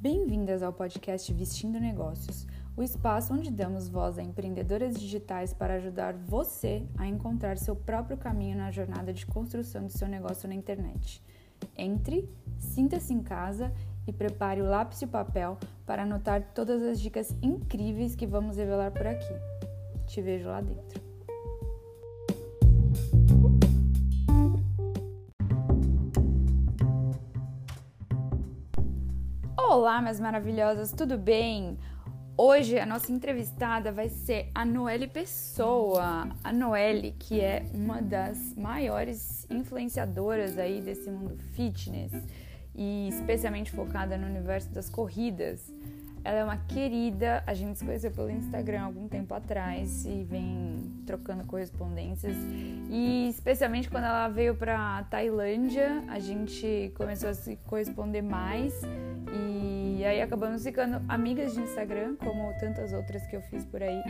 Bem-vindas ao podcast Vestindo Negócios, o espaço onde damos voz a empreendedoras digitais para ajudar você a encontrar seu próprio caminho na jornada de construção do seu negócio na internet. Entre, sinta-se em casa e prepare o lápis e o papel para anotar todas as dicas incríveis que vamos revelar por aqui. Te vejo lá dentro. Olá, minhas maravilhosas, tudo bem? Hoje a nossa entrevistada vai ser a Noelle Pessoa. A Noelle, que é uma das maiores influenciadoras aí desse mundo fitness e especialmente focada no universo das corridas. Ela é uma querida, a gente se conheceu pelo Instagram algum tempo atrás e vem trocando correspondências. E especialmente quando ela veio para Tailândia, a gente começou a se corresponder mais e aí acabamos ficando amigas de Instagram, como tantas outras que eu fiz por aí.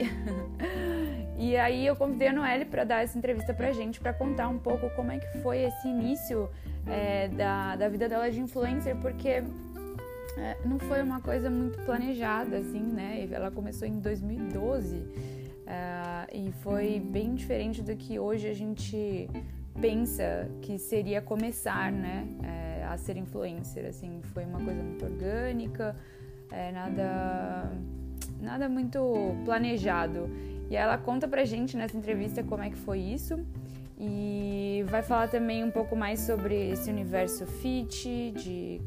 e aí eu convidei a Noelle para dar essa entrevista pra gente, para contar um pouco como é que foi esse início é, da, da vida dela de influencer, porque é, não foi uma coisa muito planejada, assim, né? Ela começou em 2012 é, e foi bem diferente do que hoje a gente pensa que seria começar, né? É, a ser influencer, assim, foi uma coisa muito orgânica, é, nada, nada muito planejado. E ela conta pra gente nessa entrevista como é que foi isso e vai falar também um pouco mais sobre esse universo fit, de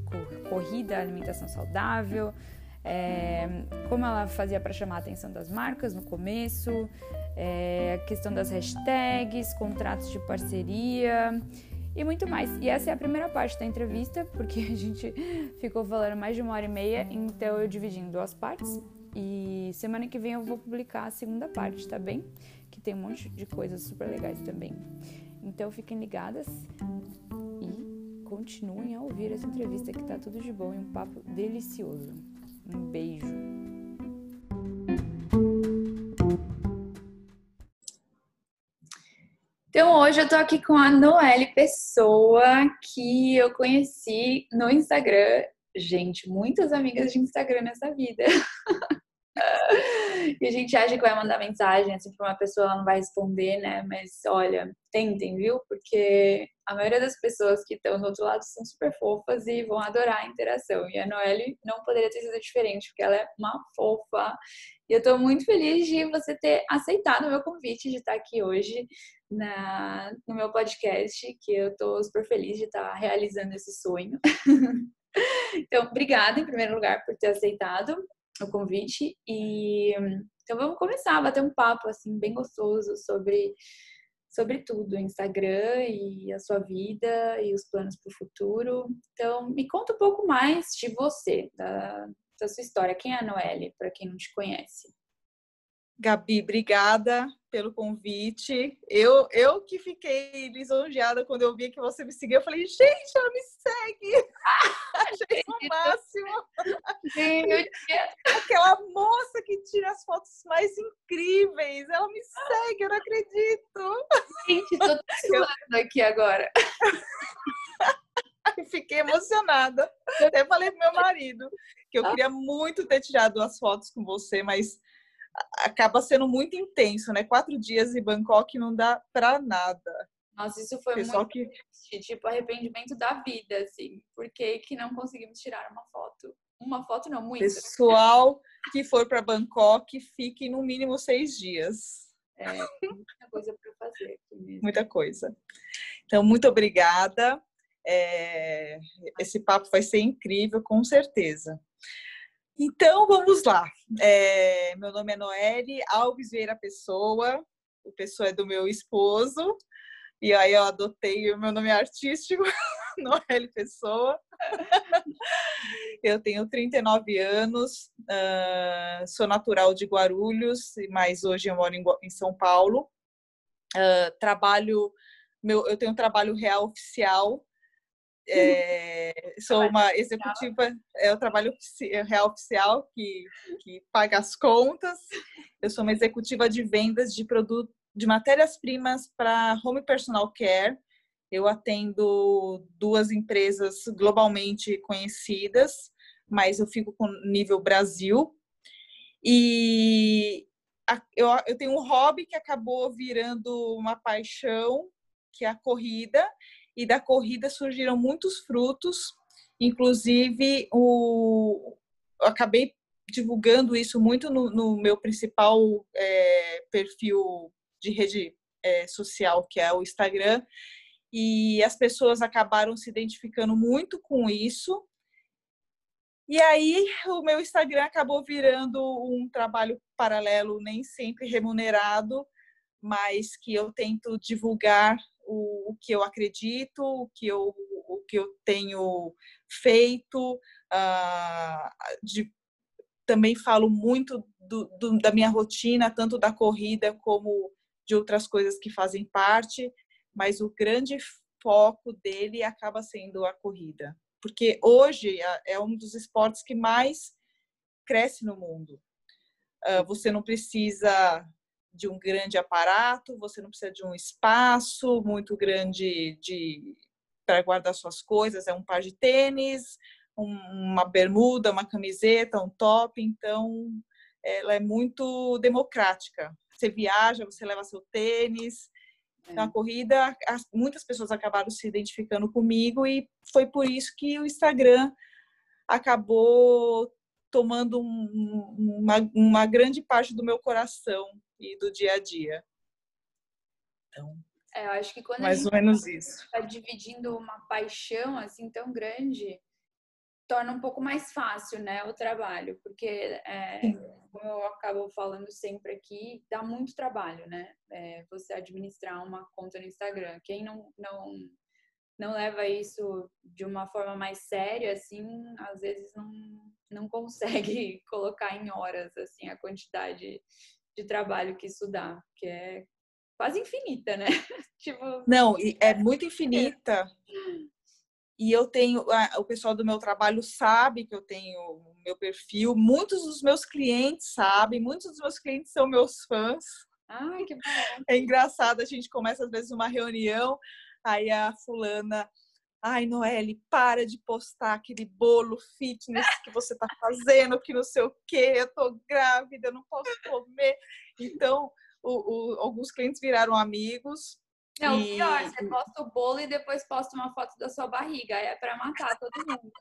corrida, alimentação saudável, é, como ela fazia para chamar a atenção das marcas no começo, é, a questão das hashtags, contratos de parceria e muito mais. E essa é a primeira parte da entrevista, porque a gente ficou falando mais de uma hora e meia, então eu dividi em duas partes. E semana que vem eu vou publicar a segunda parte, tá bem? Que tem um monte de coisas super legais também. Então fiquem ligadas e continuem a ouvir essa entrevista que tá tudo de bom e um papo delicioso. Um beijo. Então hoje eu tô aqui com a Noelle Pessoa, que eu conheci no Instagram. Gente, muitas amigas de Instagram nessa vida. e a gente acha que vai mandar mensagem assim para uma pessoa, ela não vai responder, né? Mas olha, tentem, viu? Porque a maioria das pessoas que estão do outro lado são super fofas e vão adorar a interação. E a Noelle não poderia ter sido diferente, porque ela é uma fofa. E eu estou muito feliz de você ter aceitado o meu convite de estar aqui hoje na, no meu podcast, que eu estou super feliz de estar realizando esse sonho. então, obrigada em primeiro lugar por ter aceitado o convite e então vamos começar bater um papo assim bem gostoso sobre sobre tudo, Instagram e a sua vida e os planos para o futuro. Então, me conta um pouco mais de você, da, da sua história. Quem é a Noelle, para quem não te conhece? Gabi, obrigada pelo convite. Eu, eu que fiquei lisonjeada quando eu vi que você me seguiu. Eu falei, gente, ela me segue! Achei o máximo! Aquela moça que tira as fotos mais incríveis. Ela me segue, eu não acredito! Gente, tô suando aqui agora. Fiquei emocionada. Até falei pro meu marido que eu queria muito ter tirado as fotos com você, mas acaba sendo muito intenso, né? Quatro dias em Bangkok não dá para nada. Nossa, isso foi Pessoal muito que... triste, tipo arrependimento da vida, assim. Por que, que não conseguimos tirar uma foto? Uma foto não, muitas. Pessoal que for para Bangkok, fique no mínimo seis dias. É, muita coisa para fazer. Muita coisa. Então, muito obrigada. É, esse papo vai ser incrível, com certeza. Então, vamos lá. É, meu nome é Noelle Alves Vieira Pessoa. O Pessoa é do meu esposo. E aí eu adotei o meu nome artístico, Noelle Pessoa. eu tenho 39 anos, uh, sou natural de Guarulhos, mas hoje eu moro em, em São Paulo. Uh, trabalho, meu, eu tenho um trabalho real oficial é, sou uma executiva, é o trabalho é real oficial que, que paga as contas. Eu sou uma executiva de vendas de produto, de matérias-primas para home personal care. Eu atendo duas empresas globalmente conhecidas, mas eu fico com nível Brasil. E eu, eu tenho um hobby que acabou virando uma paixão, que é a corrida, e da corrida surgiram muitos frutos, inclusive o, acabei divulgando isso muito no, no meu principal é, perfil de rede é, social, que é o Instagram, e as pessoas acabaram se identificando muito com isso. E aí o meu Instagram acabou virando um trabalho paralelo, nem sempre remunerado, mas que eu tento divulgar o, o que eu acredito, o que eu, o que eu tenho feito, uh, de, também falo muito do, do, da minha rotina, tanto da corrida como de outras coisas que fazem parte, mas o grande foco dele acaba sendo a corrida, porque hoje é um dos esportes que mais cresce no mundo. Ah, você não precisa de um grande aparato, você não precisa de um espaço muito grande de para guardar suas coisas, é um par de tênis, uma bermuda, uma camiseta, um top, então ela é muito democrática. Você viaja, você leva seu tênis. É. corrida, muitas pessoas acabaram se identificando comigo e foi por isso que o Instagram acabou tomando um, uma, uma grande parte do meu coração e do dia a dia. Então, é, eu acho que quando mais ou menos isso. Está dividindo uma paixão assim tão grande, torna um pouco mais fácil, né, o trabalho, porque é, como eu acabo falando sempre aqui, dá muito trabalho, né, é, você administrar uma conta no Instagram. Quem não, não não leva isso de uma forma mais séria, assim, às vezes não, não consegue colocar em horas, assim, a quantidade de trabalho que isso dá, que é quase infinita, né? tipo... Não, é muito infinita. E eu tenho, o pessoal do meu trabalho sabe que eu tenho o meu perfil, muitos dos meus clientes sabem, muitos dos meus clientes são meus fãs. Ai, que bom. É engraçado, a gente começa às vezes uma reunião, aí a fulana, ai, Noelle, para de postar aquele bolo fitness que você tá fazendo, que não sei o quê, eu tô grávida, eu não posso comer. Então, o, o, alguns clientes viraram amigos, não, e... pior, você posta o bolo e depois posta uma foto da sua barriga. É para matar todo mundo.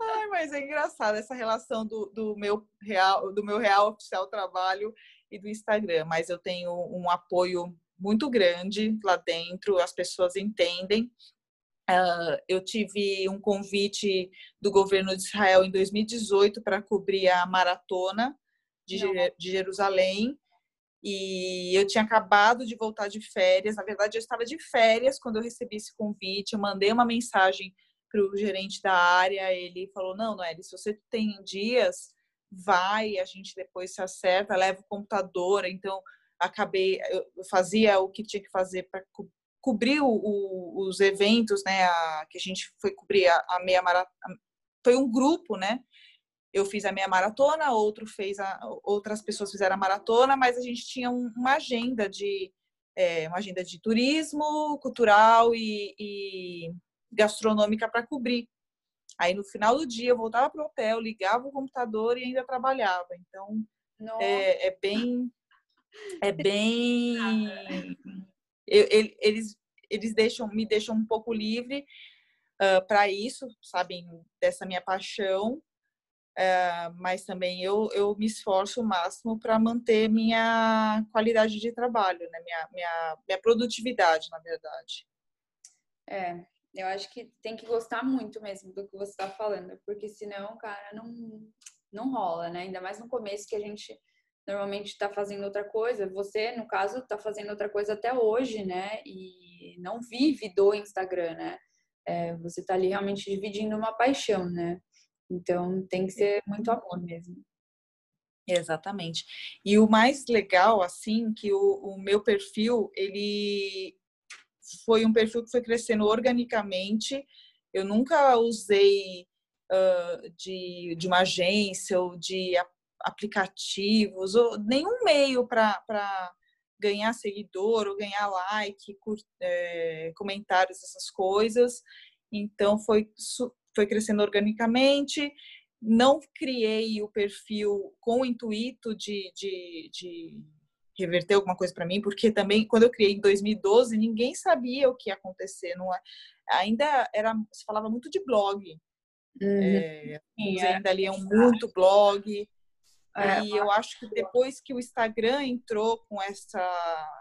Ai, mas é engraçado essa relação do, do, meu real, do meu real oficial trabalho e do Instagram. Mas eu tenho um apoio muito grande lá dentro, as pessoas entendem. Uh, eu tive um convite do governo de Israel em 2018 para cobrir a maratona de, de Jerusalém e eu tinha acabado de voltar de férias. Na verdade, eu estava de férias quando eu recebi esse convite. Eu mandei uma mensagem para o gerente da área. Ele falou: Não, Noelle, se você tem dias, vai, a gente depois se acerta, leva o computador. Então, acabei, eu fazia o que tinha que fazer para co cobrir o, o, os eventos, né? A, que a gente foi cobrir a, a meia maratona. Foi um grupo, né? eu fiz a minha maratona, outro fez a, outras pessoas fizeram a maratona, mas a gente tinha um, uma agenda de é, uma agenda de turismo, cultural e, e gastronômica para cobrir. Aí no final do dia eu voltava para o hotel, ligava o computador e ainda trabalhava. Então é, é, bem é bem eu, eles eles deixam me deixam um pouco livre uh, para isso, sabem dessa minha paixão é, mas também eu, eu me esforço o máximo para manter minha qualidade de trabalho, né? minha, minha, minha produtividade, na verdade. É, eu acho que tem que gostar muito mesmo do que você está falando, porque senão, cara, não, não rola, né? Ainda mais no começo que a gente normalmente está fazendo outra coisa. Você, no caso, está fazendo outra coisa até hoje, né? E não vive do Instagram, né? É, você está ali realmente dividindo uma paixão, né? Então tem que ser muito amor mesmo. Exatamente. E o mais legal, assim, que o, o meu perfil, ele foi um perfil que foi crescendo organicamente. Eu nunca usei uh, de, de uma agência ou de aplicativos, ou nenhum meio para ganhar seguidor ou ganhar like, cur, é, comentários, essas coisas. Então foi foi crescendo organicamente. Não criei o perfil com o intuito de, de, de reverter alguma coisa para mim, porque também quando eu criei em 2012 ninguém sabia o que ia acontecer, não é? ainda era se falava muito de blog, uhum. é, Sim, é. ainda liam muito blog é, e eu acho que depois que o Instagram entrou com essa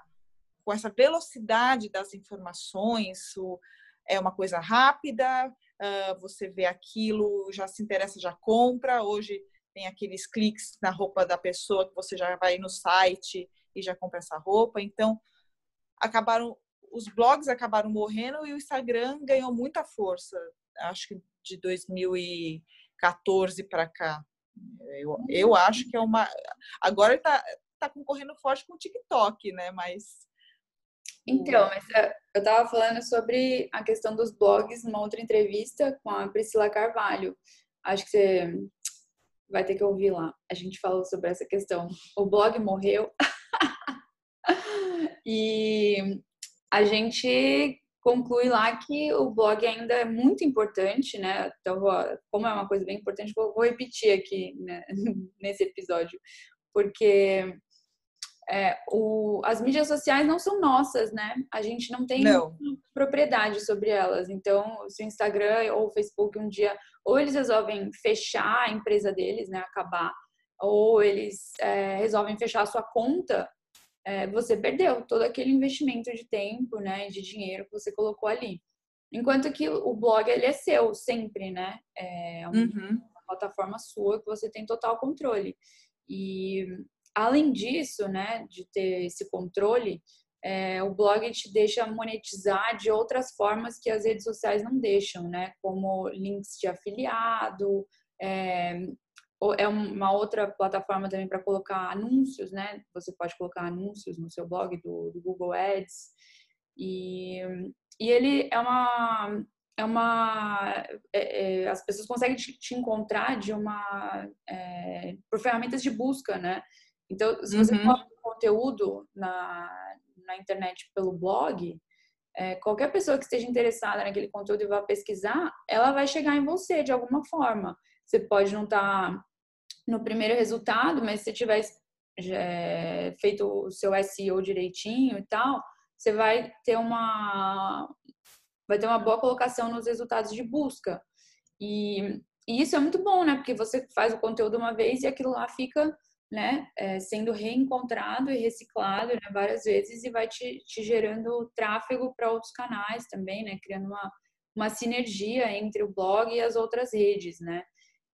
com essa velocidade das informações, o, é uma coisa rápida, uh, você vê aquilo, já se interessa, já compra. Hoje tem aqueles cliques na roupa da pessoa que você já vai no site e já compra essa roupa. Então, acabaram os blogs acabaram morrendo e o Instagram ganhou muita força. Acho que de 2014 para cá. Eu, eu acho que é uma. Agora está tá concorrendo forte com o TikTok, né? Mas. Então, eu estava falando sobre a questão dos blogs numa outra entrevista com a Priscila Carvalho. Acho que você vai ter que ouvir lá. A gente falou sobre essa questão. O blog morreu. e a gente conclui lá que o blog ainda é muito importante, né? Então, como é uma coisa bem importante, vou, repetir aqui né? nesse episódio, porque é, o, as mídias sociais não são nossas, né? A gente não tem não. propriedade sobre elas. Então, se o Instagram ou o Facebook um dia, ou eles resolvem fechar a empresa deles, né? Acabar, ou eles é, resolvem fechar a sua conta, é, você perdeu todo aquele investimento de tempo, né, de dinheiro que você colocou ali. Enquanto que o blog ele é seu sempre, né? É uma, uhum. plataforma sua que você tem total controle. E além disso, né, de ter esse controle, é, o blog te deixa monetizar de outras formas que as redes sociais não deixam, né? Como links de afiliado, é, é uma outra plataforma também para colocar anúncios, né? Você pode colocar anúncios no seu blog do, do Google Ads. E, e ele é uma. É uma é, é, as pessoas conseguem te, te encontrar de uma é, por ferramentas de busca, né? Então, se você uhum. coloca conteúdo na, na internet pelo blog, é, qualquer pessoa que esteja interessada naquele conteúdo e vá pesquisar, ela vai chegar em você de alguma forma. Você pode não estar tá no primeiro resultado, mas se tiver é, feito o seu SEO direitinho e tal, você vai ter uma vai ter uma boa colocação nos resultados de busca. E, e isso é muito bom, né? Porque você faz o conteúdo uma vez e aquilo lá fica né, é, sendo reencontrado e reciclado né, várias vezes e vai te, te gerando tráfego para outros canais também, né? Criando uma, uma sinergia entre o blog e as outras redes, né?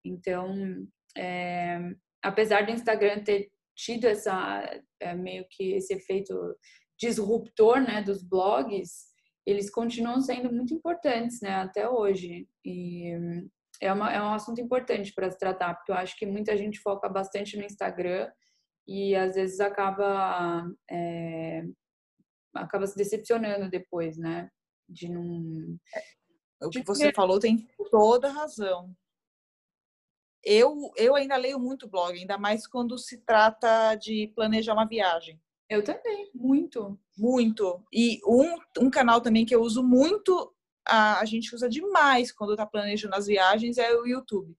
Então, é, apesar do Instagram ter tido essa é, meio que esse efeito disruptor, né, dos blogs, eles continuam sendo muito importantes, né, até hoje. E é, uma, é um assunto importante para se tratar, porque eu acho que muita gente foca bastante no Instagram e às vezes acaba é, acaba se decepcionando depois, né? De não. É, o que você falou tem toda razão eu, eu ainda leio muito blog, ainda mais quando se trata de planejar uma viagem. Eu também, muito. Muito. E um, um canal também que eu uso muito, a, a gente usa demais quando está planejando as viagens, é o YouTube.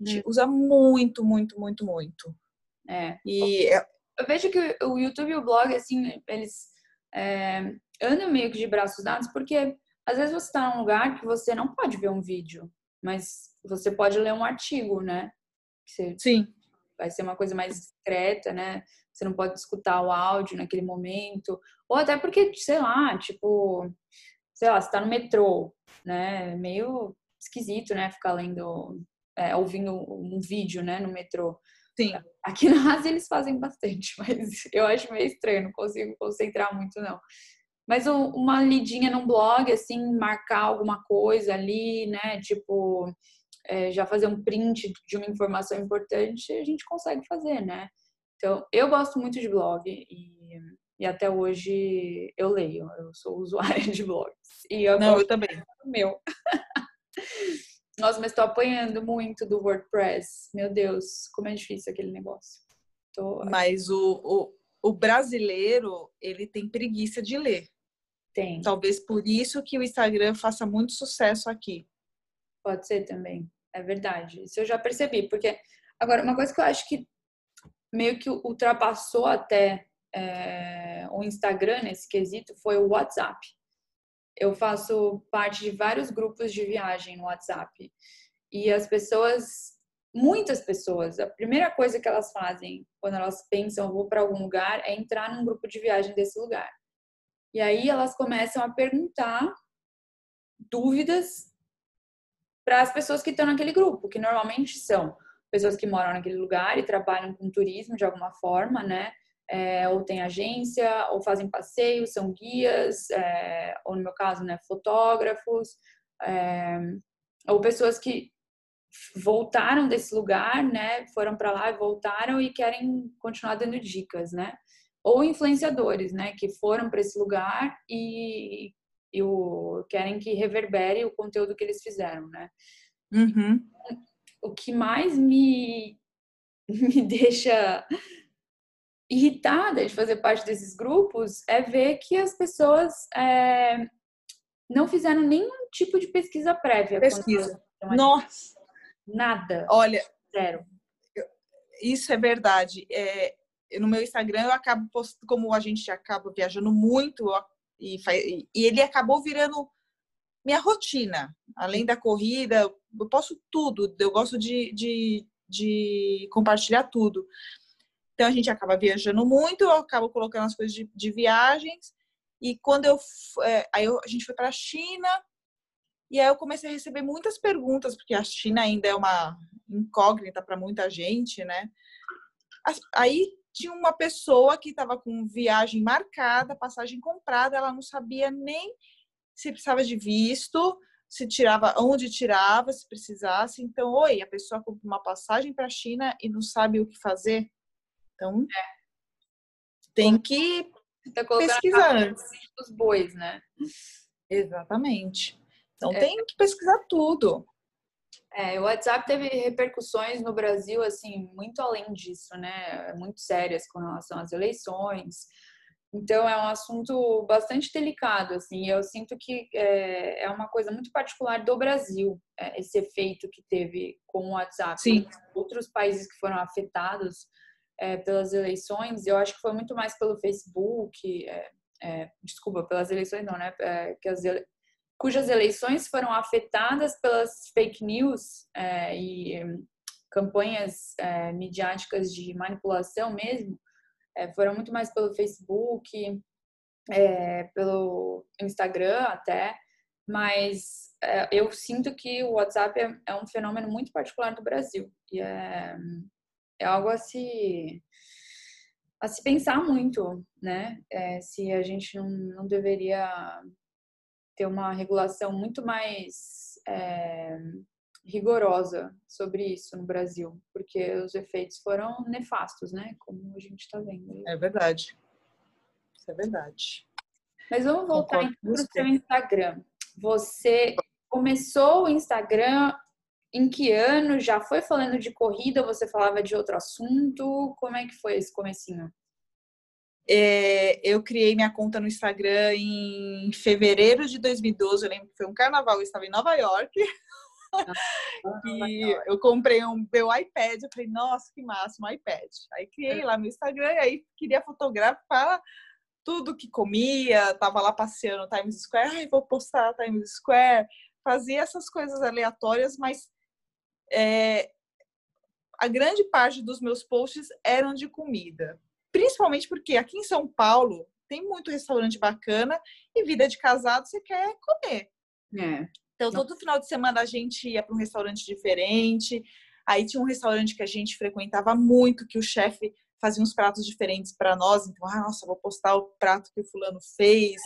A gente hum. usa muito, muito, muito, muito. É. E é eu vejo que o YouTube e o blog, assim, eles é, andam meio que de braços dados, porque às vezes você está num lugar que você não pode ver um vídeo, mas você pode ler um artigo, né? Você Sim. Vai ser uma coisa mais discreta, né? Você não pode escutar o áudio naquele momento. Ou até porque, sei lá, tipo, sei lá, você tá no metrô, né? Meio esquisito, né? Ficar lendo, é, ouvindo um vídeo, né? No metrô. Sim. Aqui na Ásia eles fazem bastante, mas eu acho meio estranho, não consigo concentrar muito, não. Mas uma lidinha num blog, assim, marcar alguma coisa ali, né? Tipo, é, já fazer um print de uma informação importante, a gente consegue fazer, né? Então, eu gosto muito de blog e, e até hoje eu leio, eu sou usuária de blogs. E eu Não, eu também. Meu. Nossa, mas estou apanhando muito do WordPress. Meu Deus, como é difícil aquele negócio. Tô... Mas o, o, o brasileiro, ele tem preguiça de ler. Tem. Talvez por isso que o Instagram faça muito sucesso aqui. Pode ser também, é verdade. Isso eu já percebi, porque agora uma coisa que eu acho que meio que ultrapassou até é, o Instagram nesse quesito foi o WhatsApp. Eu faço parte de vários grupos de viagem no WhatsApp e as pessoas, muitas pessoas, a primeira coisa que elas fazem quando elas pensam vou para algum lugar é entrar num grupo de viagem desse lugar. E aí elas começam a perguntar dúvidas para as pessoas que estão naquele grupo, que normalmente são pessoas que moram naquele lugar e trabalham com turismo de alguma forma, né? É, ou tem agência, ou fazem passeios, são guias, é, ou no meu caso, né, fotógrafos, é, ou pessoas que voltaram desse lugar, né, foram para lá e voltaram e querem continuar dando dicas, né? Ou influenciadores, né, que foram para esse lugar e, e o, querem que reverbere o conteúdo que eles fizeram, né? Uhum. O que mais me, me deixa irritada de fazer parte desses grupos é ver que as pessoas é, não fizeram nenhum tipo de pesquisa prévia. Pesquisa. Nossa! Nada. Olha, zero. Isso é verdade. É, no meu Instagram eu acabo postando, como a gente acaba viajando muito e, e ele acabou virando minha rotina. Além da corrida, eu posto tudo. Eu gosto de, de, de compartilhar tudo. Então a gente acaba viajando muito, eu acabo colocando as coisas de, de viagens. E quando eu, é, aí eu, a gente foi para a China, e aí eu comecei a receber muitas perguntas, porque a China ainda é uma incógnita para muita gente, né? Aí tinha uma pessoa que estava com viagem marcada, passagem comprada, ela não sabia nem se precisava de visto, se tirava, onde tirava, se precisasse. Então, oi, a pessoa compra uma passagem para a China e não sabe o que fazer. Então, é. tem que tá pesquisar antes. Dos bois, né? Exatamente. Então, é. tem que pesquisar tudo. É, o WhatsApp teve repercussões no Brasil, assim, muito além disso, né? Muito sérias com relação às eleições. Então, é um assunto bastante delicado, assim. Eu sinto que é, é uma coisa muito particular do Brasil, é, esse efeito que teve com o WhatsApp. Sim. Outros países que foram afetados é, pelas eleições, eu acho que foi muito mais pelo Facebook, é, é, desculpa, pelas eleições não, né? É, que as, cujas eleições foram afetadas pelas fake news é, e hum, campanhas é, midiáticas de manipulação mesmo, foram muito mais pelo Facebook, pelo Instagram até, mas eu sinto que o WhatsApp é, é um fenômeno muito particular do Brasil e é é algo a se, a se pensar muito, né? É, se a gente não, não deveria ter uma regulação muito mais é, rigorosa sobre isso no Brasil, porque os efeitos foram nefastos, né? Como a gente está vendo. É verdade. Isso é verdade. Mas vamos voltar então para o seu Instagram. Você começou o Instagram em que ano? Já foi falando de corrida? Você falava de outro assunto? Como é que foi esse comecinho? É, eu criei minha conta no Instagram em fevereiro de 2012. Eu lembro que foi um carnaval, eu estava em Nova York. E eu comprei um meu iPad. Eu falei, nossa, que massa, um iPad. Aí criei lá no Instagram e aí queria fotografar tudo que comia. Tava lá passeando Times Square. Ai, vou postar Times Square. Fazia essas coisas aleatórias, mas é, a grande parte dos meus posts eram de comida. Principalmente porque aqui em São Paulo tem muito restaurante bacana e vida de casado você quer comer. É. Então, todo final de semana a gente ia para um restaurante diferente. Aí tinha um restaurante que a gente frequentava muito, que o chefe fazia uns pratos diferentes para nós. Então, ah, nossa, vou postar o prato que o fulano fez.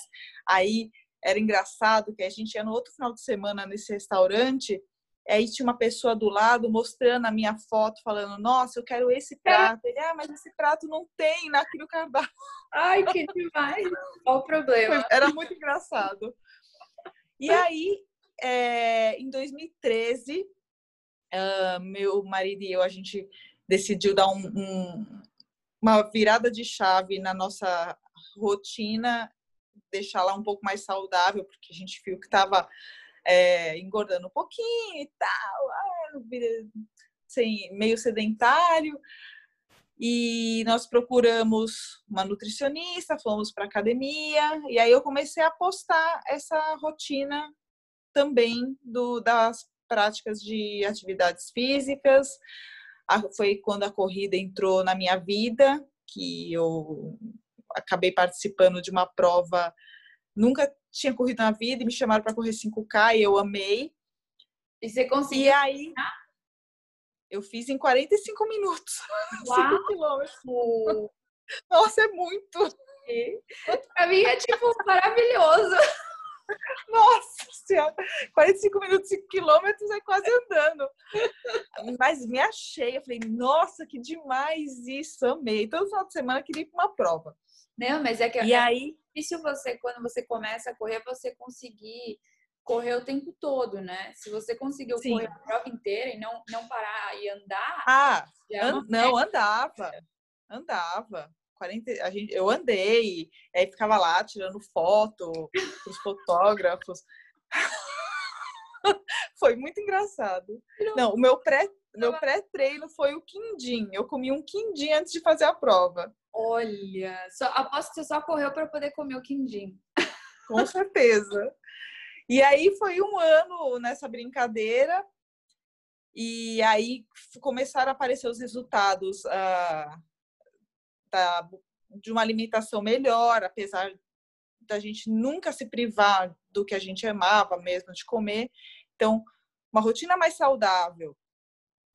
Aí era engraçado que a gente ia no outro final de semana nesse restaurante Aí tinha uma pessoa do lado mostrando a minha foto, falando: Nossa, eu quero esse prato. Ele, ah, mas esse prato não tem no cardápio. Ai, que demais! Qual o problema? Foi, era muito engraçado. E aí, é, em 2013, uh, meu marido e eu, a gente decidiu dar um, um, uma virada de chave na nossa rotina, deixar lá um pouco mais saudável, porque a gente viu que estava é, engordando um pouquinho e tal, ah, meio sedentário. E nós procuramos uma nutricionista, fomos para academia, e aí eu comecei a postar essa rotina também do, das práticas de atividades físicas. Foi quando a corrida entrou na minha vida, que eu acabei participando de uma prova, nunca tinha corrido na vida, e me chamaram para correr 5K e eu amei. E você conseguiu? E aí, eu fiz em 45 minutos. 5 quilômetros. Nossa, é muito. Pra mim é tipo maravilhoso. Nossa senhora, 45 minutos, 5 quilômetros é quase andando. Mas me achei, eu falei, nossa, que demais isso, amei. Todo final de semana eu queria ir para uma prova. Não, mas é que e é aí... difícil você, quando você começa a correr, você conseguir correr o tempo todo, né? Se você conseguiu Sim. correr a prova inteira e não, não parar e andar. Ah, é an não, andava. Andava. 40, a gente, eu andei, aí ficava lá tirando foto os fotógrafos. foi muito engraçado. Não, o meu pré meu pré-treino foi o quindim. Eu comi um quindim antes de fazer a prova. Olha, só, aposto que você só correu para poder comer o quindim. Com certeza. E aí foi um ano nessa brincadeira, e aí começaram a aparecer os resultados ah, da, de uma alimentação melhor, apesar da gente nunca se privar do que a gente amava mesmo de comer. Então, uma rotina mais saudável.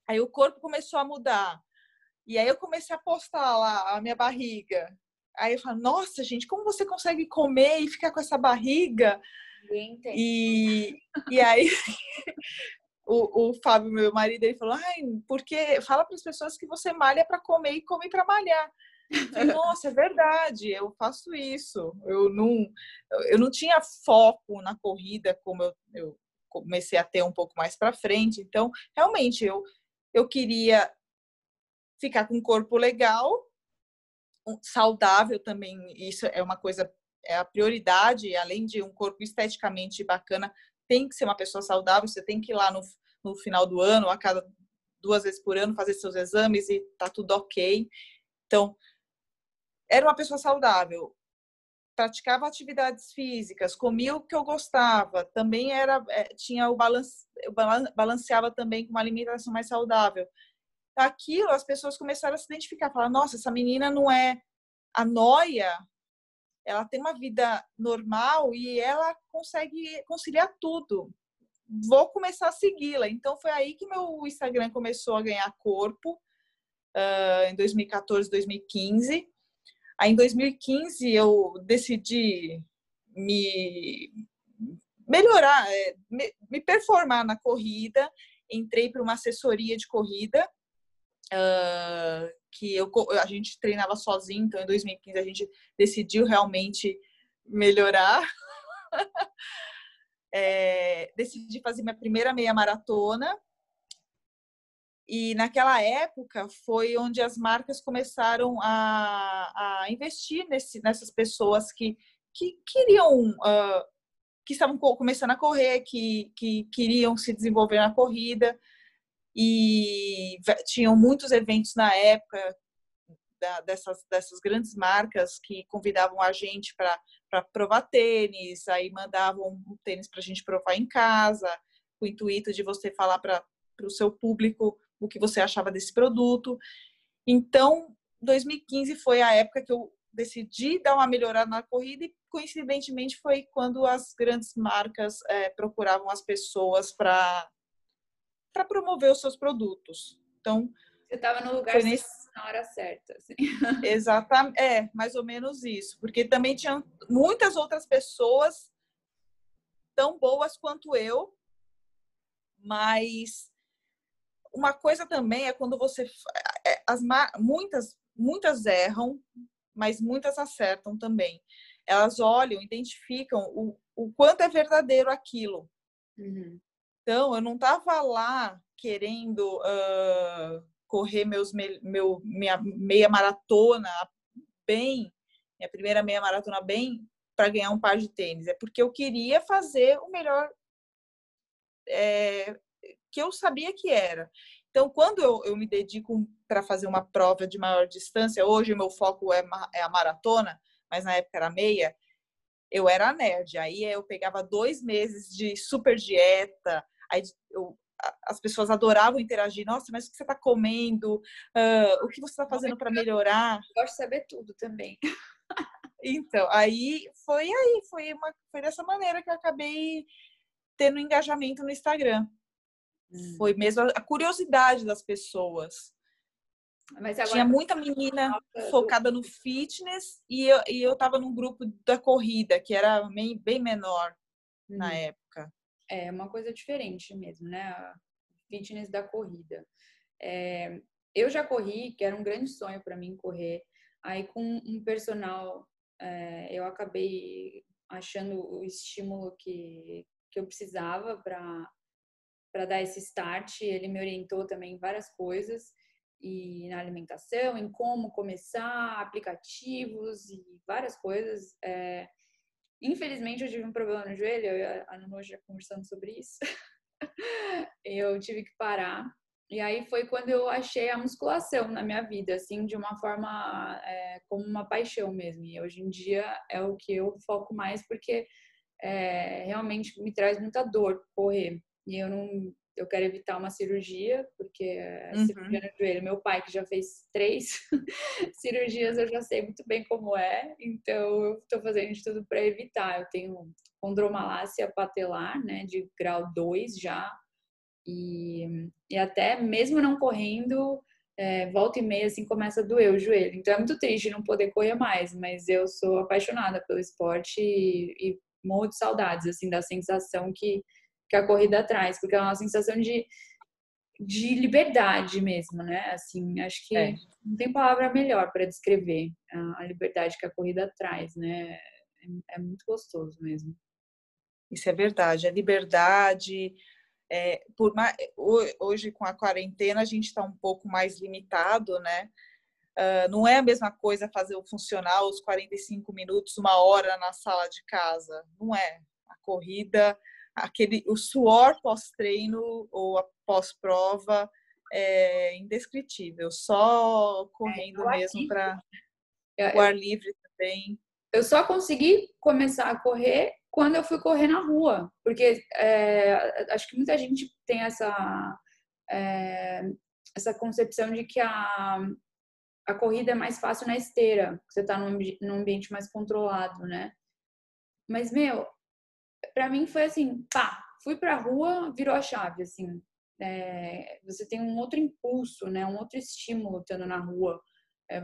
Aí o corpo começou a mudar. E aí eu comecei a postar lá a minha barriga. Aí eu falo, nossa, gente, como você consegue comer e ficar com essa barriga? E, e aí o, o Fábio, meu marido, ele falou: Ai, porque fala para as pessoas que você malha para comer e come para malhar. Falei, Nossa, é verdade, eu faço isso. Eu não, eu não tinha foco na corrida como eu, eu comecei a ter um pouco mais para frente. Então, realmente, eu, eu queria ficar com um corpo legal, saudável também. Isso é uma coisa é a prioridade, além de um corpo esteticamente bacana, tem que ser uma pessoa saudável, você tem que ir lá no, no final do ano, a cada duas vezes por ano, fazer seus exames e tá tudo ok. Então, era uma pessoa saudável, praticava atividades físicas, comia o que eu gostava, também era é, tinha o balance, balanceava também com uma alimentação mais saudável. Aquilo as pessoas começaram a se identificar, falar, nossa, essa menina não é a noia ela tem uma vida normal e ela consegue conciliar tudo. Vou começar a segui-la. Então foi aí que meu Instagram começou a ganhar corpo, uh, em 2014, 2015. Aí em 2015 eu decidi me melhorar, é, me, performar na corrida. Entrei para uma assessoria de corrida Uh, que eu, a gente treinava sozinho, então em 2015 a gente decidiu realmente melhorar. é, decidi fazer minha primeira meia maratona. E naquela época foi onde as marcas começaram a, a investir nesse, nessas pessoas que, que queriam, uh, que estavam começando a correr, que, que queriam se desenvolver na corrida. E tinham muitos eventos na época da, dessas, dessas grandes marcas que convidavam a gente para provar tênis, aí mandavam um tênis para a gente provar em casa, com o intuito de você falar para o seu público o que você achava desse produto. Então, 2015 foi a época que eu decidi dar uma melhorada na corrida e coincidentemente foi quando as grandes marcas é, procuravam as pessoas para para promover os seus produtos. Então, você estava no lugar nesse... na hora certa. Assim. Exatamente, é, mais ou menos isso. Porque também tinham muitas outras pessoas tão boas quanto eu, mas uma coisa também é quando você é, as muitas muitas erram, mas muitas acertam também. Elas olham, identificam o, o quanto é verdadeiro aquilo. Uhum. Então, eu não estava lá querendo uh, correr meus, meu, minha meia maratona bem, minha primeira meia maratona bem, para ganhar um par de tênis. É porque eu queria fazer o melhor é, que eu sabia que era. Então, quando eu, eu me dedico para fazer uma prova de maior distância, hoje o meu foco é, é a maratona, mas na época era meia, eu era nerd. Aí eu pegava dois meses de super dieta, aí eu, as pessoas adoravam interagir. Nossa, mas o que você está comendo? Uh, o que você está fazendo para melhorar? Gosto de saber tudo também. Então, aí foi aí, foi, uma, foi dessa maneira que eu acabei tendo engajamento no Instagram. Hum. Foi mesmo a curiosidade das pessoas. Tinha muita menina focada no fitness e eu, e eu tava num grupo da corrida, que era bem, bem menor hum. na época. É uma coisa diferente mesmo, né? A fitness da corrida. É, eu já corri, que era um grande sonho para mim correr. Aí com um personal, é, eu acabei achando o estímulo que, que eu precisava para para dar esse start. Ele me orientou também em várias coisas e na alimentação, em como começar, aplicativos e várias coisas. É, infelizmente, eu tive um problema no joelho, eu e a Nuno já conversando sobre isso. eu tive que parar. E aí foi quando eu achei a musculação na minha vida, assim, de uma forma é, como uma paixão mesmo. E hoje em dia é o que eu foco mais, porque é, realmente me traz muita dor correr. E eu não, eu quero evitar uma cirurgia, porque uhum. cirurgia no joelho, meu pai que já fez três cirurgias, eu já sei muito bem como é, então eu estou fazendo de tudo para evitar. Eu tenho condromalácia patelar, né, de grau 2 já, e, e até mesmo não correndo, é, volta e meia assim começa a doer o joelho. Então é muito triste não poder correr mais, mas eu sou apaixonada pelo esporte e, e morro de saudades assim da sensação que que a corrida traz, porque é uma sensação de, de liberdade mesmo, né? Assim, acho que é. não tem palavra melhor para descrever a, a, liberdade que a corrida traz, né? É, é, muito gostoso mesmo. Isso é verdade, a liberdade. É, por mais, hoje com a quarentena a gente está um pouco mais limitado, né? Uh, não é a mesma coisa fazer o funcional os 45 minutos, uma hora na sala de casa. Não é. A corrida aquele o suor pós-treino ou pós-prova é indescritível. Só correndo é, mesmo para o ar livre também. Eu só consegui começar a correr quando eu fui correr na rua, porque é, acho que muita gente tem essa é, essa concepção de que a a corrida é mais fácil na esteira, você está num, num ambiente mais controlado, né? Mas, meu, para mim foi assim, pá, fui pra rua, virou a chave, assim. É, você tem um outro impulso, né? Um outro estímulo estando na rua. É,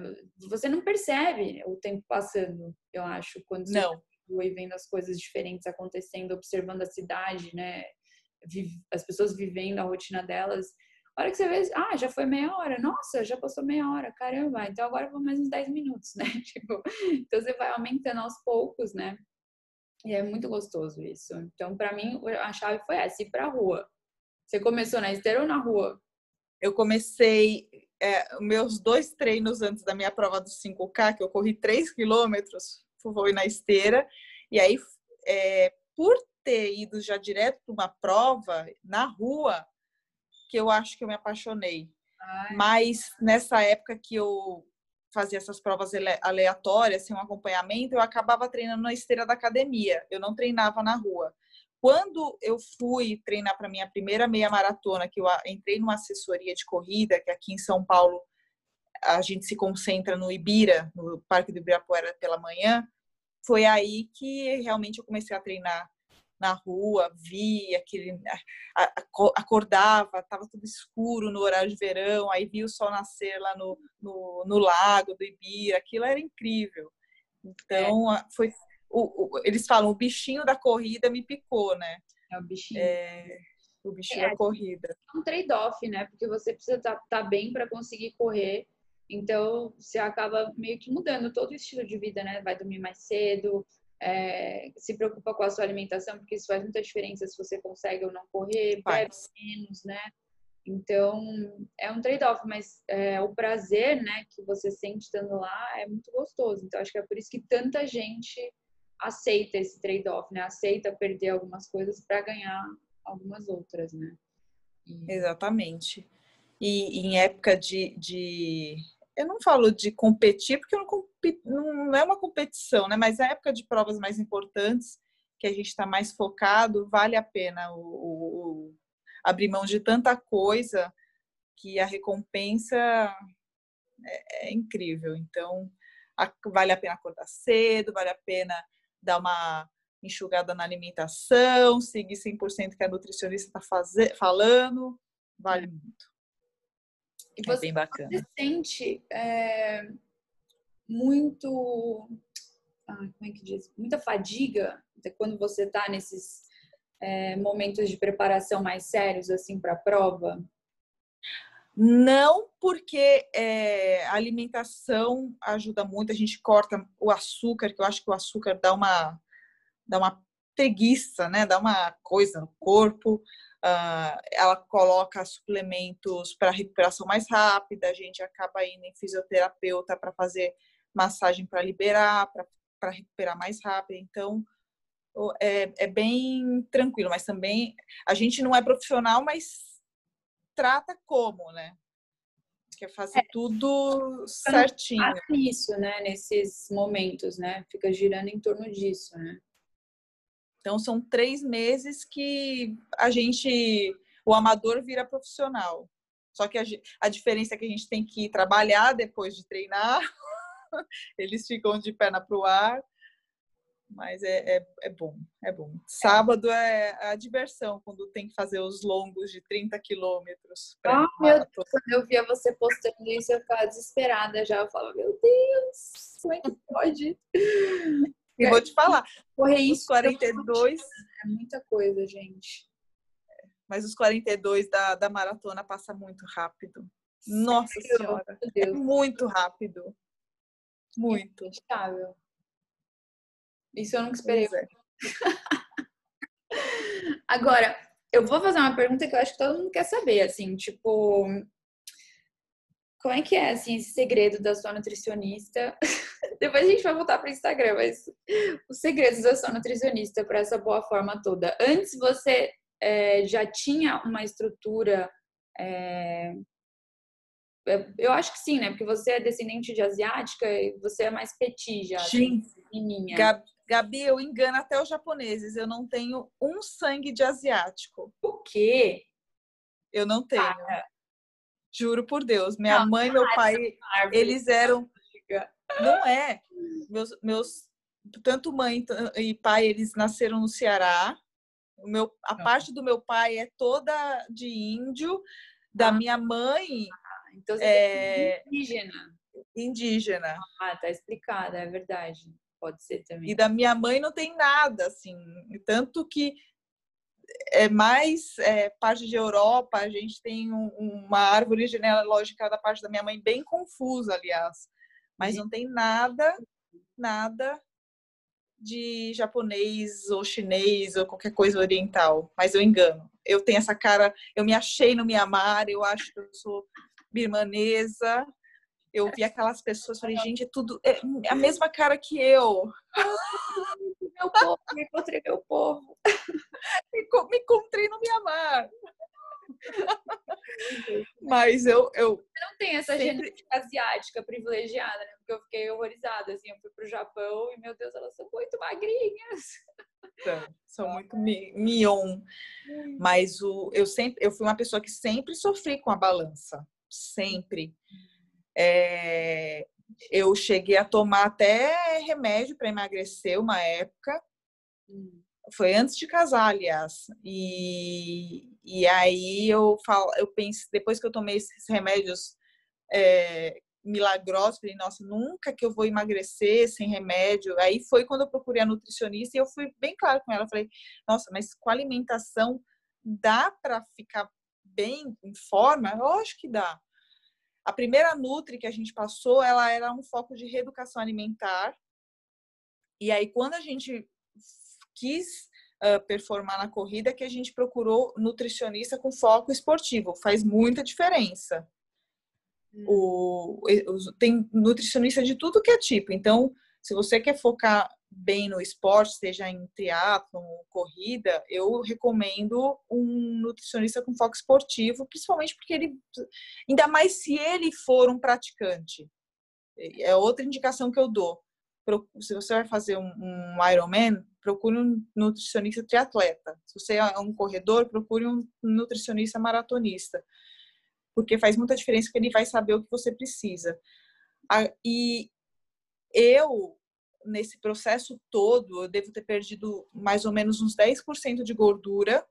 você não percebe o tempo passando, eu acho, quando você não. rua e vendo as coisas diferentes acontecendo, observando a cidade, né? As pessoas vivendo a rotina delas. A hora que você vê, ah, já foi meia hora, nossa, já passou meia hora, caramba, então agora vou mais uns 10 minutos, né? Tipo, então você vai aumentando aos poucos, né? E é muito gostoso isso. Então, para mim, a chave foi essa, ir pra rua. Você começou na esteira ou na rua? Eu comecei é, meus dois treinos antes da minha prova dos 5K, que eu corri 3 quilômetros, foi na esteira. E aí, é, por ter ido já direto para uma prova na rua, que eu acho que eu me apaixonei. Ai. Mas nessa época que eu fazia essas provas aleatórias, sem um acompanhamento, eu acabava treinando na esteira da academia. Eu não treinava na rua. Quando eu fui treinar para minha primeira meia maratona, que eu entrei numa assessoria de corrida, que aqui em São Paulo a gente se concentra no Ibira, no Parque do Ibirapuera pela manhã, foi aí que realmente eu comecei a treinar na rua, via aquele acordava, estava tudo escuro no horário de verão, aí via o sol nascer lá no, no, no lago do Ibira, aquilo era incrível. Então, é. foi o, o, eles falam, o bichinho da corrida me picou, né? É o bichinho. É, o bichinho é, da corrida. É um trade-off, né? Porque você precisa estar tá, tá bem para conseguir correr. Então, você acaba meio que mudando todo o estilo de vida, né? Vai dormir mais cedo, é, se preocupa com a sua alimentação, porque isso faz muita diferença se você consegue ou não correr, bebe menos, né? Então, é um trade-off, mas é, o prazer, né, que você sente estando lá é muito gostoso. Então, acho que é por isso que tanta gente aceita esse trade-off, né? Aceita perder algumas coisas para ganhar algumas outras, né? E... Exatamente. E, em época de, de, Eu não falo de competir, porque não, não é uma competição, né? Mas é época de provas mais importantes, que a gente está mais focado, vale a pena o, o, abrir mão de tanta coisa que a recompensa é, é incrível. Então, a, vale a pena acordar cedo, vale a pena dar uma enxugada na alimentação, seguir 100% que a nutricionista está falando, vale muito. E é você, é bem bacana. Você sente é, muito, ah, como é que diz? Muita fadiga quando você está nesses é, momentos de preparação mais sérios assim para a prova? Não, porque é, a alimentação ajuda muito, a gente corta o açúcar, que eu acho que o açúcar dá uma, dá uma preguiça, né? dá uma coisa no corpo. Uh, ela coloca suplementos para recuperação mais rápida, a gente acaba indo em fisioterapeuta para fazer massagem para liberar, para recuperar mais rápido. Então, é, é bem tranquilo, mas também a gente não é profissional, mas trata como, né? Quer fazer é, tudo certinho. Isso, né? Nesses momentos, né? Fica girando em torno disso, né? Então são três meses que a gente, o amador vira profissional. Só que a, a diferença é que a gente tem que trabalhar depois de treinar. Eles ficam de perna para o ar mas é, é, é, bom, é bom. Sábado é a diversão, quando tem que fazer os longos de 30 quilômetros. Ah, meu Deus, quando eu via você postando isso, eu ficava desesperada já. Eu falava, meu Deus, como é que pode? E vou te falar, correr isso 42... É muita coisa, gente. Mas os 42 da, da maratona passa muito rápido. Nossa Senhora, é muito rápido. Muito. Inacreditável. Isso eu nunca esperei. É. Agora, eu vou fazer uma pergunta que eu acho que todo mundo quer saber, assim, tipo, como é que é, assim, esse segredo da sua nutricionista? Depois a gente vai voltar para o Instagram, mas os segredos da sua nutricionista para essa boa forma toda. Antes você é, já tinha uma estrutura é, eu acho que sim, né? Porque você é descendente de asiática e você é mais petit já. Sim. Assim, Gabi, Gabi, eu engano até os japoneses. Eu não tenho um sangue de asiático. O quê? Eu não tenho. Cara. Juro por Deus. Minha não, mãe e meu pai, eles eram. Não é. Meus, meus, tanto mãe e pai, eles nasceram no Ceará. O meu, a parte do meu pai é toda de índio. Da ah. minha mãe. Então você é, é indígena. Indígena. Ah, tá explicada, é verdade pode ser também. E da minha mãe não tem nada, assim. Tanto que é mais é, parte de Europa, a gente tem um, uma árvore genealógica da parte da minha mãe bem confusa, aliás. Mas não tem nada, nada de japonês ou chinês ou qualquer coisa oriental. Mas eu engano. Eu tenho essa cara, eu me achei no Mianmar, eu acho que eu sou birmanesa, eu vi aquelas pessoas, falei, gente, é tudo é a mesma cara que eu. meu povo, me encontrei meu povo. me encontrei no Mianmar. Mas eu, eu. Não tem essa sempre... genética asiática privilegiada, né? Porque eu fiquei horrorizada, assim, eu fui pro Japão e, meu Deus, elas são muito magrinhas. São, são muito mion. Mas o, eu sempre, eu fui uma pessoa que sempre sofri com a balança. Sempre. É, eu cheguei a tomar até remédio para emagrecer uma época. Foi antes de casar, aliás. E, e aí eu falo, eu penso, depois que eu tomei esses remédios é, milagrosos, falei, nossa, nunca que eu vou emagrecer sem remédio. Aí foi quando eu procurei a nutricionista e eu fui bem claro com ela. Falei, nossa, mas com alimentação dá para ficar bem em forma? Eu acho que dá. A primeira Nutri que a gente passou, ela era um foco de reeducação alimentar. E aí, quando a gente quis uh, performar na corrida, que a gente procurou nutricionista com foco esportivo. Faz muita diferença. Hum. O, o, tem nutricionista de tudo que é tipo. Então, se você quer focar bem no esporte, seja em triatlon, corrida, eu recomendo um nutricionista com foco esportivo, principalmente porque ele, ainda mais se ele for um praticante, é outra indicação que eu dou. Se você vai fazer um, um Ironman, procure um nutricionista triatleta. Se você é um corredor, procure um nutricionista maratonista, porque faz muita diferença que ele vai saber o que você precisa. E eu nesse processo todo, eu devo ter perdido mais ou menos uns 10% de gordura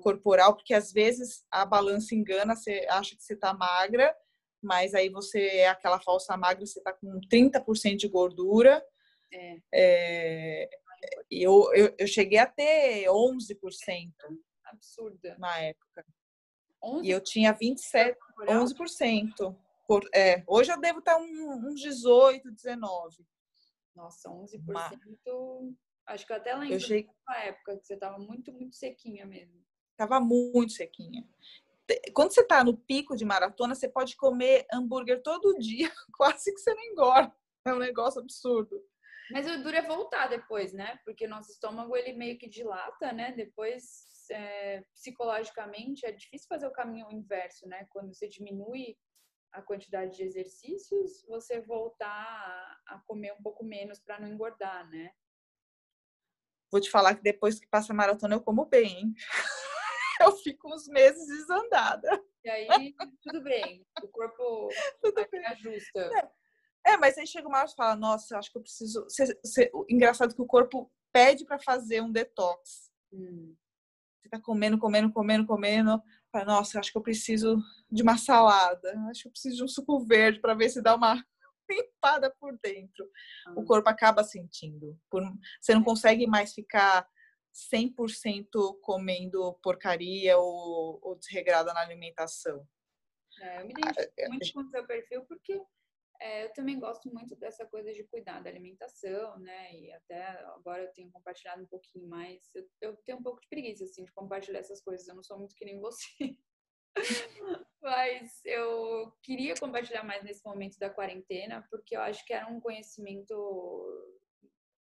corporal, porque às vezes a balança engana, você acha que você está magra, mas aí você é aquela falsa magra, você está com 30% de gordura. É. É, eu, eu, eu cheguei a ter 11%. Absurda. Na época. 11? E eu tinha 27, 11%. Por, é, hoje eu devo estar uns 18, 19. Nossa, 11%. Mas... Acho que eu até lembro eu cheguei... época que você estava muito, muito sequinha mesmo. Tava muito sequinha. Quando você está no pico de maratona, você pode comer hambúrguer todo dia, quase que você não engorda. É um negócio absurdo. Mas o duro é voltar depois, né? Porque nosso estômago ele meio que dilata, né? Depois, é, psicologicamente, é difícil fazer o caminho inverso, né? Quando você diminui a quantidade de exercícios, você voltar a comer um pouco menos para não engordar, né? Vou te falar que depois que passa a maratona eu como bem, hein? Eu fico uns meses desandada. E aí, tudo bem. O corpo tudo bem. ajusta. É. é. mas aí chega uma hora e fala, nossa, acho que eu preciso... Engraçado que o corpo pede para fazer um detox. Hum. Você tá comendo, comendo, comendo, comendo. Fala, nossa, acho que eu preciso de uma salada. Acho que eu preciso de um suco verde para ver se dá uma limpada por dentro. O ah. corpo acaba sentindo. Você não consegue mais ficar 100% comendo porcaria ou, ou desregrada na alimentação. É, eu me identifico ah, é, muito com o seu perfil porque é, eu também gosto muito dessa coisa de cuidar da alimentação, né? E até agora eu tenho compartilhado um pouquinho mais. Eu, eu tenho um pouco de preguiça, assim, de compartilhar essas coisas. Eu não sou muito que nem você. Mas eu queria compartilhar mais nesse momento da quarentena, porque eu acho que era um conhecimento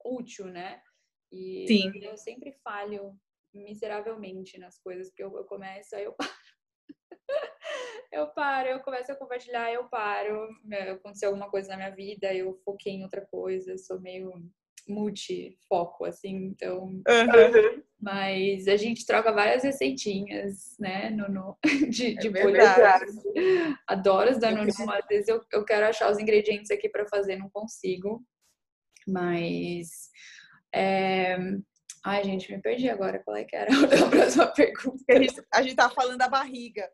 útil, né? E Sim. eu sempre falho miseravelmente nas coisas, porque eu, eu começo, aí eu paro eu paro, eu começo a compartilhar, eu paro. Aconteceu alguma coisa na minha vida, eu foquei em outra coisa, sou meio multifoco, assim, então. Uhum. Mas a gente troca várias receitinhas, né, no, no de, de é Adoro as da Nuno, às vezes eu, eu quero achar os ingredientes aqui para fazer, não consigo. Mas. É, Ai, gente, me perdi agora. Qual é que era a próxima pergunta? A gente, a gente tá falando da barriga.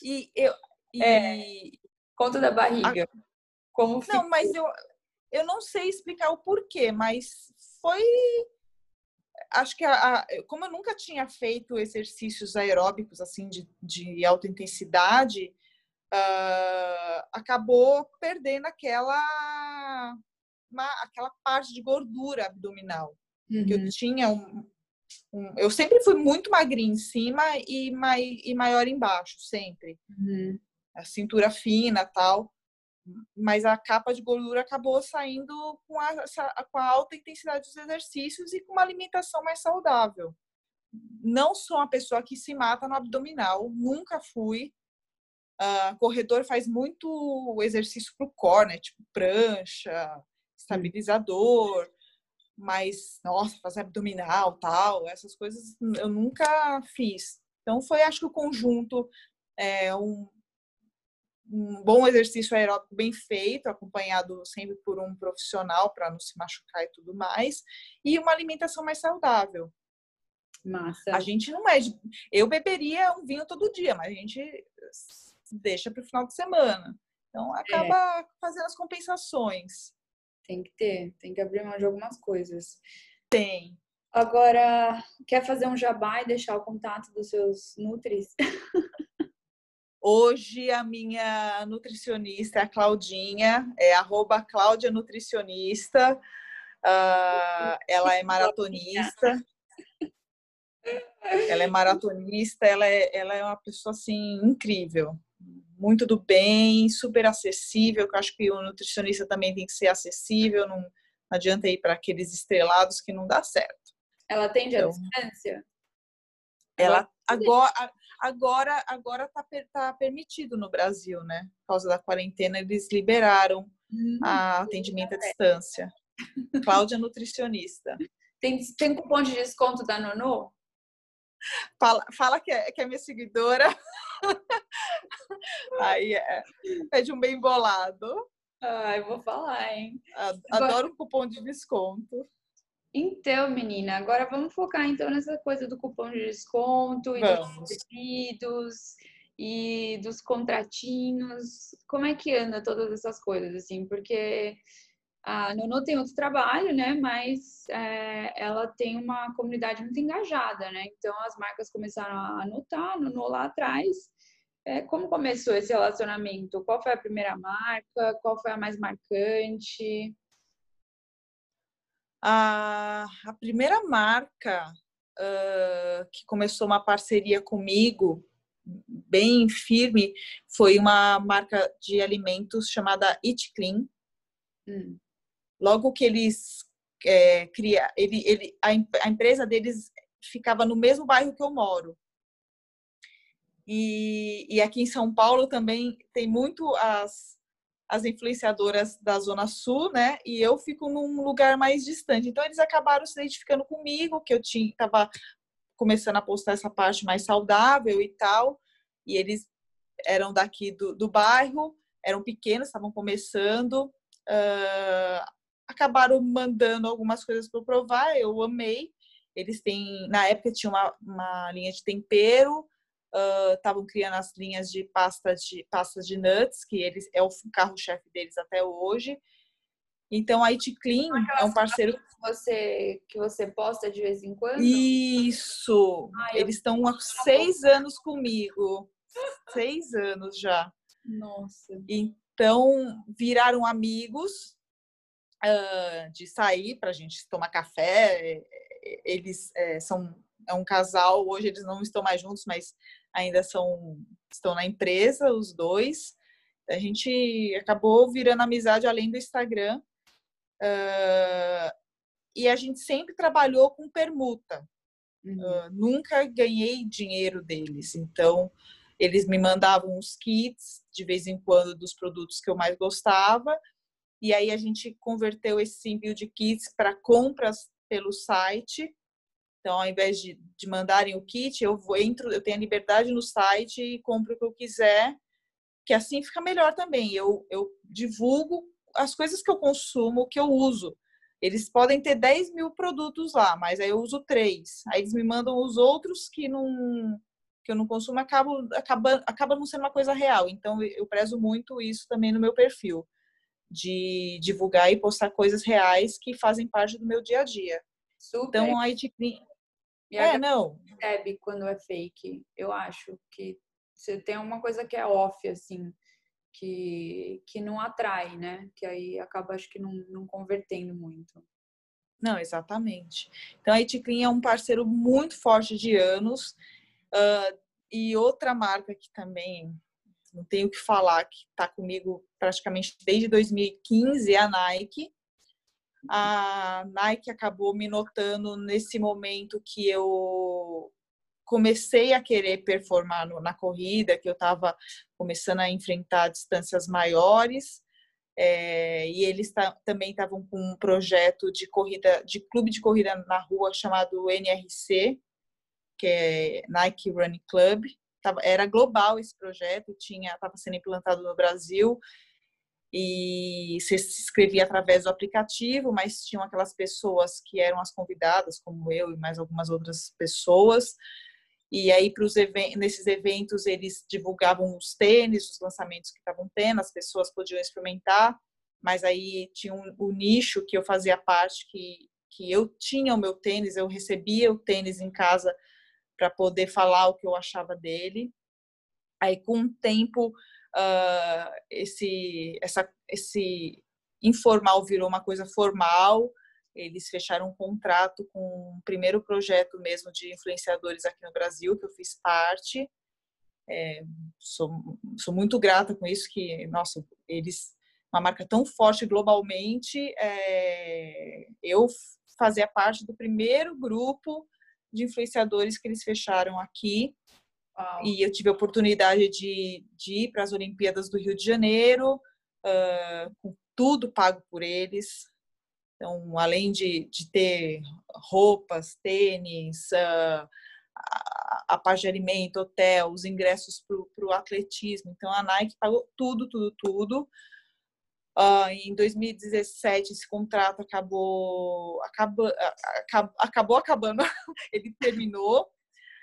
E eu. E... É, conta da barriga. A... Como Não, mas eu, eu não sei explicar o porquê, mas foi. Acho que, a, a, como eu nunca tinha feito exercícios aeróbicos, assim, de, de alta intensidade, uh, acabou perdendo aquela, uma, aquela parte de gordura abdominal uhum. eu tinha um, um, eu sempre fui muito magrinha em cima e, mai, e maior embaixo, sempre. Uhum. A cintura fina tal. Mas a capa de gordura acabou saindo com a, com a alta intensidade dos exercícios e com uma alimentação mais saudável. Não sou uma pessoa que se mata no abdominal, nunca fui. Uh, corredor faz muito exercício pro core, né? Tipo prancha, estabilizador mas, nossa, fazer abdominal, tal, essas coisas eu nunca fiz. Então, foi, acho que o conjunto, é, um, um bom exercício aeróbico bem feito, acompanhado sempre por um profissional para não se machucar e tudo mais, e uma alimentação mais saudável. Massa. A gente não é. Eu beberia um vinho todo dia, mas a gente deixa para o final de semana. Então acaba é. fazendo as compensações. Tem que ter, tem que abrir mão de algumas coisas. Tem. Agora, quer fazer um jabá e deixar o contato dos seus nutris? Hoje a minha nutricionista é a Claudinha, é arroba Cláudia Nutricionista. Uh, ela é maratonista. Ela é maratonista, ela é, ela é uma pessoa assim incrível muito do bem, super acessível, que eu acho que o nutricionista também tem que ser acessível, não, Não adianta ir para aqueles estrelados que não dá certo. Ela atende então, à distância? Ela agora agora agora tá, tá permitido no Brasil, né? Por causa da quarentena eles liberaram hum, a atendimento à distância. Cláudia nutricionista. Tem, tem cupom de desconto da Nono? Fala, fala que, é, que é minha seguidora. Aí é, é de um bem bolado. Ah, eu vou falar, hein? Adoro cupom de desconto. Então, menina, agora vamos focar então nessa coisa do cupom de desconto e vamos. dos pedidos e dos contratinhos. Como é que anda todas essas coisas, assim? Porque a Nono tem outro trabalho, né? Mas é, ela tem uma comunidade muito engajada, né? Então as marcas começaram a anotar Nono lá atrás. É, como começou esse relacionamento? Qual foi a primeira marca? Qual foi a mais marcante? A, a primeira marca uh, que começou uma parceria comigo, bem firme, foi uma marca de alimentos chamada Eat Clean. Hum. Logo que eles é, cria, ele, ele, a, a empresa deles ficava no mesmo bairro que eu moro. E, e aqui em São Paulo também tem muito as, as influenciadoras da Zona Sul, né? E eu fico num lugar mais distante. Então eles acabaram se identificando comigo, que eu tinha estava começando a postar essa parte mais saudável e tal. E eles eram daqui do, do bairro, eram pequenos, estavam começando. Uh, acabaram mandando algumas coisas para provar, eu amei. Eles têm, na época tinha uma, uma linha de tempero, estavam uh, criando as linhas de pasta de pastas de nuts, que eles é o carro-chefe deles até hoje. Então a It Clean é um parceiro que você que você posta de vez em quando. Isso. Ai, eles estão há seis anos comigo, seis anos já. Nossa. Então viraram amigos uh, de sair para a gente tomar café. Eles é, são é um casal, hoje eles não estão mais juntos, mas ainda são estão na empresa, os dois. A gente acabou virando amizade além do Instagram. Uh, e a gente sempre trabalhou com permuta. Uhum. Uh, nunca ganhei dinheiro deles. Então, eles me mandavam os kits de vez em quando dos produtos que eu mais gostava e aí a gente converteu esse envio de kits para compras pelo site. Então, ao invés de, de mandarem o kit, eu vou, entro, eu tenho a liberdade no site e compro o que eu quiser, que assim fica melhor também. Eu, eu divulgo as coisas que eu consumo, que eu uso. Eles podem ter 10 mil produtos lá, mas aí eu uso três. Aí eles me mandam os outros que não que eu não consumo, acaba, acaba, acaba não sendo uma coisa real. Então, eu prezo muito isso também no meu perfil de divulgar e postar coisas reais que fazem parte do meu dia a dia. Super. Então, a IT é, não. Percebe quando é fake. Eu acho que você tem uma coisa que é off, assim, que, que não atrai, né? Que aí acaba, acho que, não, não convertendo muito. Não, exatamente. Então, a Iticlean é um parceiro muito forte de anos. Uh, e outra marca que também não tenho que falar, que está comigo praticamente desde 2015, é a Nike. A Nike acabou me notando nesse momento que eu comecei a querer performar no, na corrida, que eu estava começando a enfrentar distâncias maiores. É, e eles também estavam com um projeto de corrida, de clube de corrida na rua chamado NRC, que é Nike Running Club tava, era global esse projeto, tinha estava sendo implantado no Brasil e se inscrevia através do aplicativo, mas tinham aquelas pessoas que eram as convidadas, como eu e mais algumas outras pessoas. E aí, para os eventos, nesses eventos, eles divulgavam os tênis, os lançamentos que estavam tendo, as pessoas podiam experimentar, mas aí tinha um, o nicho que eu fazia parte, que, que eu tinha o meu tênis, eu recebia o tênis em casa para poder falar o que eu achava dele. Aí, com o tempo, uh, esse, essa, esse informal virou uma coisa formal. Eles fecharam um contrato com o primeiro projeto mesmo de influenciadores aqui no Brasil, que eu fiz parte. É, sou, sou muito grata com isso, que, nossa, eles uma marca tão forte globalmente, é, eu fazia parte do primeiro grupo de influenciadores que eles fecharam aqui. E eu tive a oportunidade de, de ir para as Olimpíadas do Rio de Janeiro, uh, com tudo pago por eles. Então, além de, de ter roupas, tênis, uh, a, a parte de alimento, hotel, os ingressos para o atletismo. Então, a Nike pagou tudo, tudo, tudo. Uh, em 2017 esse contrato acabou acabou, acabou acabando. Ele terminou.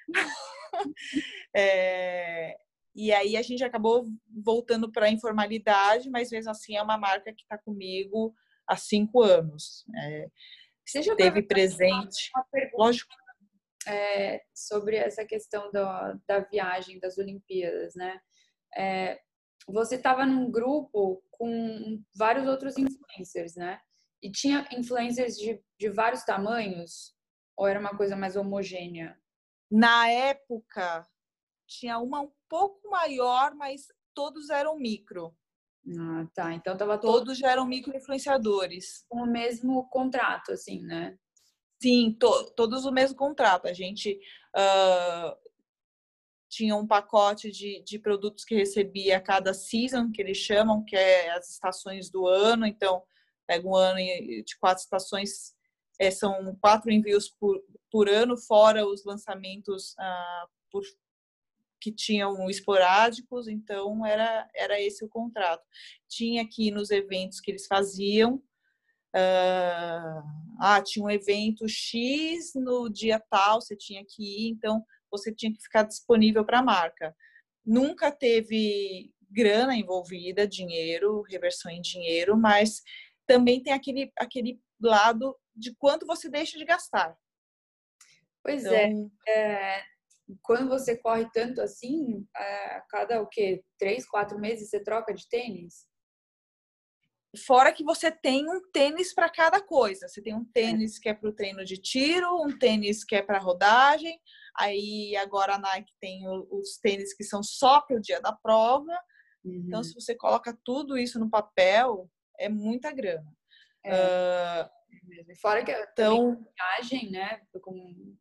É, e aí a gente acabou voltando para a informalidade mas mesmo assim é uma marca que está comigo há cinco anos é, Seja teve presente. uma, uma lógico. é, sobre essa questão da, da viagem das Olimpíadas né. É, você estava num grupo com vários outros influencers, né? E tinha influencers de, de vários tamanhos? Ou era uma coisa mais homogênea? Na época, tinha uma um pouco maior, mas todos eram micro. Ah, tá. Então tava todo... todos já eram micro influenciadores. Com o mesmo contrato, assim, né? Sim, to todos o mesmo contrato. A gente uh, tinha um pacote de, de produtos que recebia a cada season, que eles chamam, que é as estações do ano. Então, pega um ano de quatro estações, é, são quatro envios por, por ano, fora os lançamentos ah, por, que tinham esporádicos. Então, era, era esse o contrato. Tinha aqui nos eventos que eles faziam. Uh, ah, tinha um evento X no dia tal, você tinha que ir. Então, você tinha que ficar disponível para a marca. Nunca teve grana envolvida, dinheiro, reversão em dinheiro, mas também tem aquele, aquele lado de quanto você deixa de gastar. Pois é, então, é, é, quando você corre tanto assim, a cada o quê? Três, quatro meses você troca de tênis? Fora que você tem um tênis para cada coisa. Você tem um tênis que é para o treino de tiro, um tênis que é para rodagem, Aí agora a Nike tem os tênis que são só para o dia da prova. Então, uhum. Então, se você coloca tudo isso no papel, é muita grana. É. Uh, Fora que então, viagem, né? Com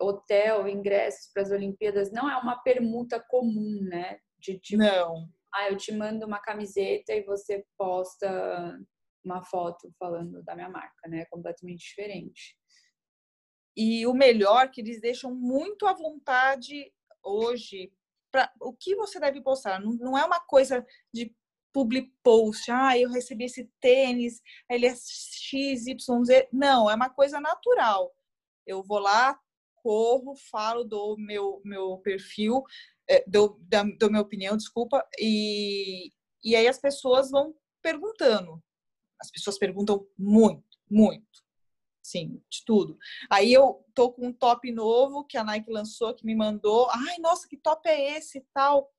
hotel, ingressos para as Olimpíadas, não é uma permuta comum, né? De tipo, não. Ah, eu te mando uma camiseta e você posta uma foto falando da minha marca, né? É completamente diferente. E o melhor que eles deixam muito à vontade hoje para o que você deve postar. Não, não é uma coisa de public post, ah, eu recebi esse tênis, ele é X, Y, Z. Não, é uma coisa natural. Eu vou lá, corro, falo do meu, meu perfil, é, do, da, da minha opinião, desculpa, e, e aí as pessoas vão perguntando. As pessoas perguntam muito, muito sim, de tudo. Aí eu tô com um top novo que a Nike lançou, que me mandou. Ai, nossa, que top é esse e tal.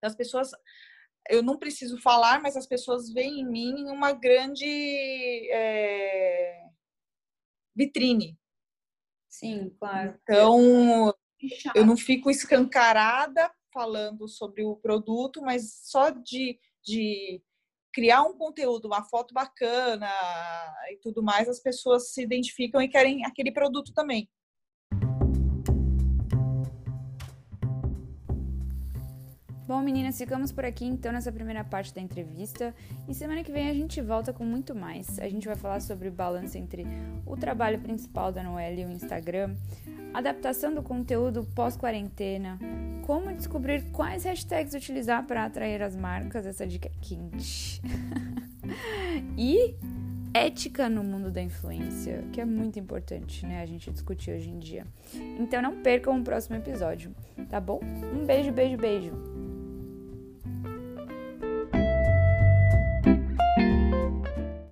As pessoas, eu não preciso falar, mas as pessoas veem em mim uma grande é, vitrine. Sim, claro. Então, eu não fico escancarada falando sobre o produto, mas só de, de criar um conteúdo, uma foto bacana e tudo mais, as pessoas se identificam e querem aquele produto também. Bom, meninas, ficamos por aqui então nessa primeira parte da entrevista e semana que vem a gente volta com muito mais. A gente vai falar sobre o balanço entre o trabalho principal da Noelle e o Instagram, adaptação do conteúdo pós-quarentena, como descobrir quais hashtags utilizar para atrair as marcas, essa dica é quente. e ética no mundo da influência, que é muito importante, né, a gente discutir hoje em dia. Então não percam o próximo episódio, tá bom? Um beijo, beijo, beijo.